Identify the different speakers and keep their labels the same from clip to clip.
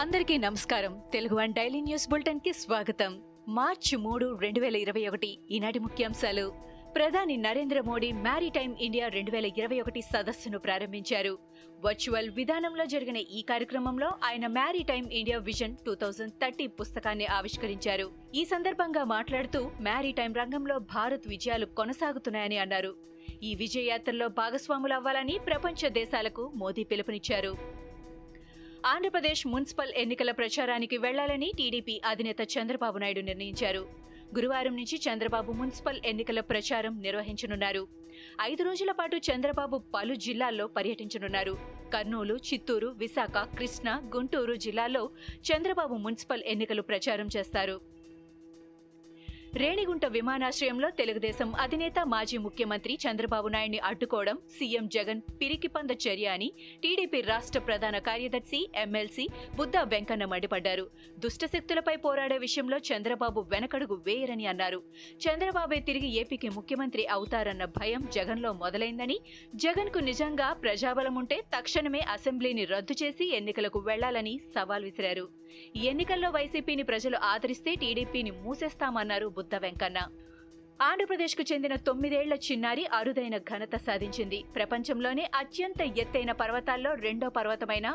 Speaker 1: అందరికీ నమస్కారం. Telugu one daily news బులెటిన్కి స్వాగతం. మార్చి మూడు రెండు వేల ఇరవై ఒకటి ఈనాటి ముఖ్యాంశాలు. ప్రధాని నరేంద్ర మోడీ మ్యారీటైమ్ ఇండియా రెండు వేల ఇరవై ఒకటి సదస్సును ప్రారంభించారు. వర్చువల్ విధానంలో జరిగిన ఈ కార్యక్రమంలో ఆయన maritime India vision two thousand thirty పుస్తకాన్ని ఆవిష్కరించారు. ఈ సందర్భంగా మాట్లాడుతూ మ్యారీటైమ్ రంగంలో భారత్ విజయాలు కొనసాగుతున్నాయని అన్నారు. ఈ విజయయాత్రలో భాగస్వాములు అవ్వాలని ప్రపంచ దేశాలకు మోదీ పిలుపునిచ్చారు. ఆంధ్రప్రదేశ్ మున్సిపల్ ఎన్నికల ప్రచారానికి వెళ్ళాలని టీడీపీ అధినేత చంద్రబాబు నాయుడు నిర్ణయించారు. గురువారం నుంచి చంద్రబాబు మున్సిపల్ ఎన్నికల ప్రచారం నిర్వహించనున్నారు. ఐదు రోజుల పాటు చంద్రబాబు పలు జిల్లాల్లో పర్యటించనున్నారు. కర్నూలు చిత్తూరు విశాఖ కృష్ణా గుంటూరు జిల్లాల్లో చంద్రబాబు మున్సిపల్ ఎన్నికలు ప్రచారం చేస్తారు. రేణిగుంట విమానాశ్రయంలో తెలుగుదేశం అధినేత మాజీ ముఖ్యమంత్రి చంద్రబాబు నాయుడిని అడ్డుకోవడం సీఎం జగన్ పిరికిపంద చర్య అని టీడీపీ రాష్ట్ర ప్రధాన కార్యదర్శి ఎమ్మెల్సీ బుద్దా వెంకన్న మండిపడ్డారు. దుష్టశక్తులపై పోరాడే విషయంలో చంద్రబాబు వెనకడుగు వేయరని అన్నారు. చంద్రబాబే తిరిగి ఏపీకి ముఖ్యమంత్రి అవుతారన్న భయం జగన్లో మొదలైందని జగన్కు నిజంగా ప్రజాబలం ఉంటే తక్షణమే అసెంబ్లీని రద్దు చేసి ఎన్నికలకు వెళ్ళాలని సవాల్ విసిరారు. ఎన్నికల్లో వైసీపీని ప్రజలు ఆదరిస్తే టీడీపీని మూసేస్తామన్నారు బుద్ధ వెంకన్న. ఆంధ్రప్రదేశ్కు చెందిన తొమ్మిదేళ్ళ చిన్నారి అరుదైన ఘనత సాధించింది. ప్రపంచంలోనే అత్యంత ఎత్తైన పర్వతాల్లో రెండో పర్వతమైన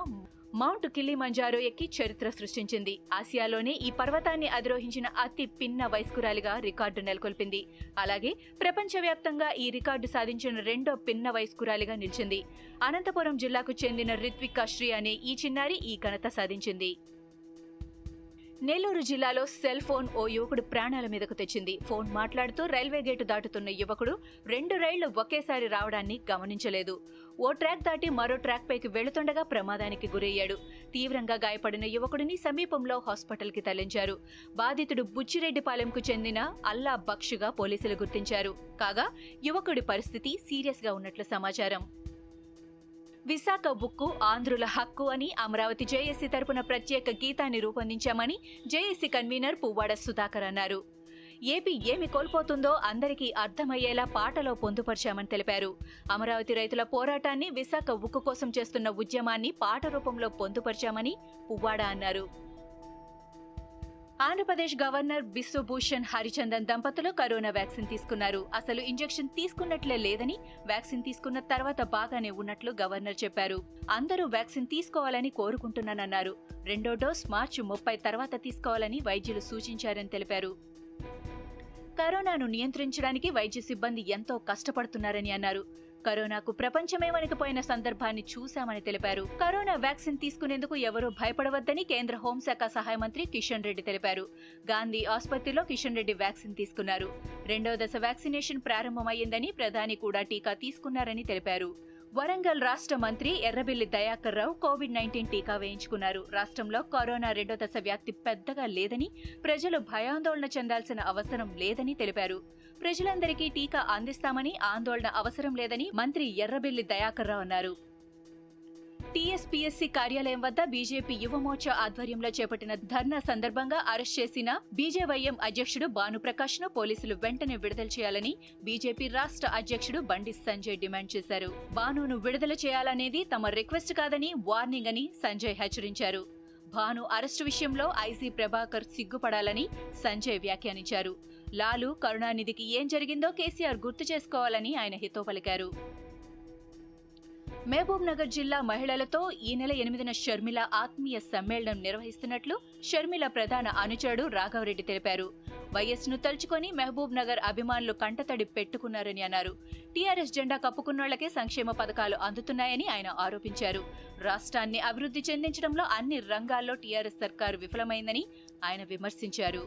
Speaker 1: మౌంట్ కిలిమంజారో ఎక్కి చరిత్ర సృష్టించింది. ఆసియాలోనే ఈ పర్వతాన్ని అధిరోహించిన అతి పిన్న వయస్కురాలిగా రికార్డు నెలకొల్పింది. అలాగే ప్రపంచవ్యాప్తంగా ఈ రికార్డు సాధించిన రెండో పిన్న వయస్కురాలిగా నిలిచింది. అనంతపురం జిల్లాకు చెందిన రిత్వికా శ్రీ అనే ఈ చిన్నారి ఈ ఘనత సాధించింది. నెల్లూరు జిల్లాలో సెల్ ఫోన్ ఓ యువకుడు ప్రాణాల మీదకు తెచ్చింది. ఫోన్ మాట్లాడుతూ రైల్వే గేటు దాటుతున్న యువకుడు రెండు రైళ్ళు ఒకేసారి రావడాన్ని గమనించలేదు. ఓ ట్రాక్ దాటి మరో ట్రాక్ పైకి వెళుతుండగా ప్రమాదానికి గురయ్యాడు. తీవ్రంగా గాయపడిన యువకుడిని సమీపంలో హాస్పిటల్కి తరలించారు. బాధితుడు బుచ్చిరెడ్డిపాలెంకు చెందిన అల్లా బక్షుగా పోలీసులు గుర్తించారు. కాగా యువకుడి పరిస్థితి సీరియస్గా ఉన్నట్లు సమాచారం. విశాఖ బుక్కు ఆంధ్రుల హక్కు అని అమరావతి జేఏసీ తరపున ప్రత్యేక గీతాన్ని రూపొందించామని జేఏసీ కన్వీనర్ పువ్వాడ సుధాకర్ అన్నారు. ఏపీ ఏమి కోల్పోతుందో అందరికీ అర్థమయ్యేలా పాటలో పొందుపరిచామని తెలిపారు. అమరావతి రైతుల పోరాటాన్ని విశాఖ ఉక్కు కోసం చేస్తున్న ఉద్యమాన్ని పాట రూపంలో పొందుపరిచామని పువ్వాడ అన్నారు. ఆంధ్రప్రదేశ్ గవర్నర్ బిశ్వభూషణ్ హరిచందన్ దంపతులు కరోనా వ్యాక్సిన్ తీసుకున్నారు. అసలు ఇంజెక్షన్ తీసుకున్నట్లే లేదని వ్యాక్సిన్ తీసుకున్న తర్వాత బాగానే ఉన్నట్లు గవర్నర్ చెప్పారు. అందరూ వ్యాక్సిన్ తీసుకోవాలని కోరుకుంటున్నానన్నారు. రెండో డోస్ మార్చి ముప్పై తర్వాత తీసుకోవాలని వైద్యులు సూచించారని తెలిపారు. కరోనాను నియంత్రించడానికి వైద్య సిబ్బంది ఎంతో కష్టపడుతున్నారని అన్నారు. కరోనాకు ప్రపంచమే వణికిపోయిన సందర్భాన్ని చూశామని తెలిపారు. కరోనా వ్యాక్సిన్ తీసుకునేందుకు ఎవరూ భయపడవద్దని కేంద్ర హోంశాఖ సహాయ మంత్రి కిషన్ రెడ్డి తెలిపారు. గాంధీ ఆసుపత్రిలో కిషన్ రెడ్డి వ్యాక్సిన్ తీసుకున్నారు. రెండో దశ వ్యాక్సినేషన్ ప్రారంభమయ్యిందని ప్రధాని కూడా టీకా తీసుకున్నారని తెలిపారు. వరంగల్ రాష్ట్ర మంత్రి ఎర్రబెల్లి దయాకర్ రావు కోవిడ్ నైన్టీన్ టీకా వేయించుకున్నారు. రాష్ట్రంలో కరోనా రెండో దశ వ్యాప్తి పెద్దగా లేదని ప్రజలు భయాందోళన చెందాల్సిన అవసరం లేదని తెలిపారు. ప్రజలందరికీ టీకా అందిస్తామని ఆందోళన అవసరం లేదని మంత్రి ఎర్రబెల్లి దయాకర్ రావు అన్నారు. టీఎస్పీఎస్సీ కార్యాలయం వద్ద బీజేపీ యువమోర్చా ఆధ్వర్యంలో చేపట్టిన ధర్నా సందర్భంగా అరెస్ట్ చేసిన బీజేవైఎం అధ్యక్షుడు భానుప్రకాష్ను పోలీసులు వెంటనే విడుదల చేయాలని బీజేపీ రాష్ట్ర అధ్యక్షుడు బండి సంజయ్ డిమాండ్ చేశారు. భానును విడుదల చేయాలనేది తమ రిక్వెస్ట్ కాదని వార్నింగ్ అని సంజయ్ హెచ్చరించారు. భాను అరెస్టు విషయంలో ఐసీ ప్రభాకర్ సిగ్గుపడాలని సంజయ్ వ్యాఖ్యానించారు. లాలు కరుణానిధికి ఏం జరిగిందో కేసీఆర్ గుర్తు చేసుకోవాలని ఆయన హితో పలికారు. మహబూబ్ నగర్ జిల్లా మహిళలతో ఈ నెల ఎనిమిదిన షర్మిల ఆత్మీయ సమ్మేళనం నిర్వహిస్తున్నట్లు షర్మిల ప్రధాన అనుచరుడు రాఘవరెడ్డి తెలిపారు. వైఎస్ను తలుచుకొని మహబూబ్ నగర్ అభిమానులు కంటతడి పెట్టుకున్నారని అన్నారు. టీఆర్ఎస్ జెండా కప్పుకున్నోళ్ళకే సంక్షేమ పథకాలు అందుతున్నాయని ఆయన ఆరోపించారు. రాష్ట్రాన్ని అభివృద్ధి చెందించడంలో అన్ని రంగాల్లో టీఆర్ఎస్ సర్కారు విఫలమైందని ఆయన విమర్శించారు.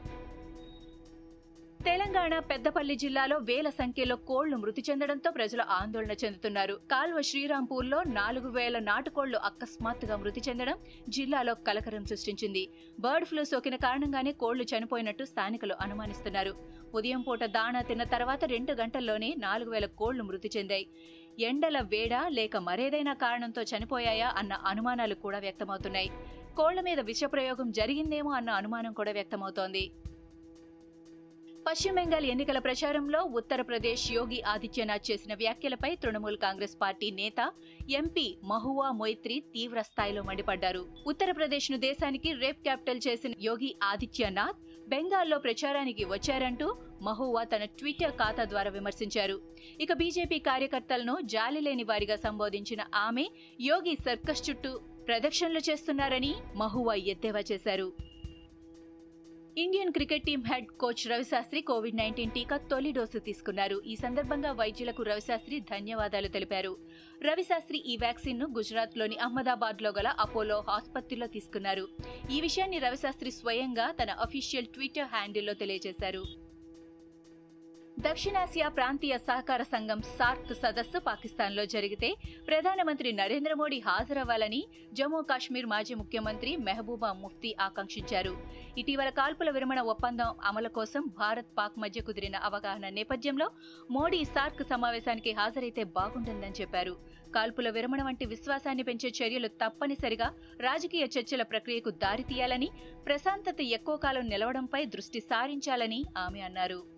Speaker 1: తెలంగాణ పెద్దపల్లి జిల్లాలో వేల సంఖ్యలో కోళ్ళు మృతి చెందడంతో ప్రజలు ఆందోళన చెందుతున్నారు. కాల్వ శ్రీరాంపూర్లో నాలుగు వేల నాటుకోళ్ళు అకస్మాత్తుగా మృతి చెందడం జిల్లాలో కలకరం సృష్టించింది. బర్డ్ ఫ్లూ సోకిన కారణంగానే కోళ్ళు చనిపోయినట్టు స్థానికులు అనుమానిస్తున్నారు. ఉదయం పూట దాణా తిన్న తర్వాత రెండు గంటల్లోనే నాలుగు వేల కోళ్ళు మృతి చెందాయి. ఎండల వేడ లేక మరేదైనా కారణంతో చనిపోయాయా అన్న అనుమానాలు కూడా వ్యక్తమవుతున్నాయి. కోళ్ళ మీద విషప్రయోగం జరిగిందేమో అన్న అనుమానం కూడా వ్యక్తమవుతోంది. పశ్చిమ బెంగాల్ ఎన్నికల ప్రచారంలో ఉత్తరప్రదేశ్ యోగి ఆదిత్యనాథ్ చేసిన వ్యాఖ్యలపై తృణమూల్ కాంగ్రెస్ పార్టీ నేత ఎంపీ మహువా మొయిత్రి తీవ్ర స్థాయిలో మండిపడ్డారు. ఉత్తరప్రదేశ్ను దేశానికి రేప్ క్యాపిటల్ చేసిన యోగి ఆదిత్యనాథ్ బెంగాల్లో ప్రచారానికి వచ్చారంటూ మహువా తన ట్విట్టర్ ఖాతా ద్వారా విమర్శించారు. ఇక బీజేపీ కార్యకర్తలను జాలిలేని వారిగా సంబోధించిన ఆమె యోగి సర్కస్ చుట్టూ ప్రదక్షిణలు చేస్తున్నారని మహువా ఎద్దేవా చేశారు. Indian cricket team head coach Ravi Shastri Covid nineteen టీకా తొలి డోసు తీసుకున్నారు. ఈ సందర్భంగా వైద్యులకు రవిశాస్త్రి ధన్యవాదాలు తెలిపారు. రవిశాస్త్రి ఈ వ్యాక్సిన్ను గుజరాత్లోని అహ్మదాబాద్లో గల అపోలో ఆసుపత్రిలో తీసుకున్నారు. ఈ విషయాన్ని రవిశాస్త్రి స్వయంగా తన అఫీషియల్ ట్విట్టర్ హ్యాండిల్లో తెలియజేశారు. దక్షిణాసియా ప్రాంతీయ సహకార సంఘం సార్క్ సదస్సు పాకిస్తాన్లో జరిగితే ప్రధానమంత్రి నరేంద్ర మోడీ హాజరవ్వాలని జమ్మూ కాశ్మీర్ మాజీ ముఖ్యమంత్రి మెహబూబా ముఫ్తీ ఆకాంక్షించారు. ఇటీవల కాల్పుల విరమణ ఒప్పందం అమలు కోసం భారత్ పాక్ మధ్య కుదిరిన అవగాహన నేపథ్యంలో మోడీ సార్క్ సమావేశానికి హాజరైతే బాగుంటుందని చెప్పారు. కాల్పుల విరమణ వంటి విశ్వాసాన్ని పెంచే చర్యలు తప్పనిసరిగా రాజకీయ చర్చల ప్రక్రియకు దారితీయాలని ప్రశాంతత ఎక్కువ కాలం నిలవడంపై దృష్టి సారించాలని ఆమె అన్నారు.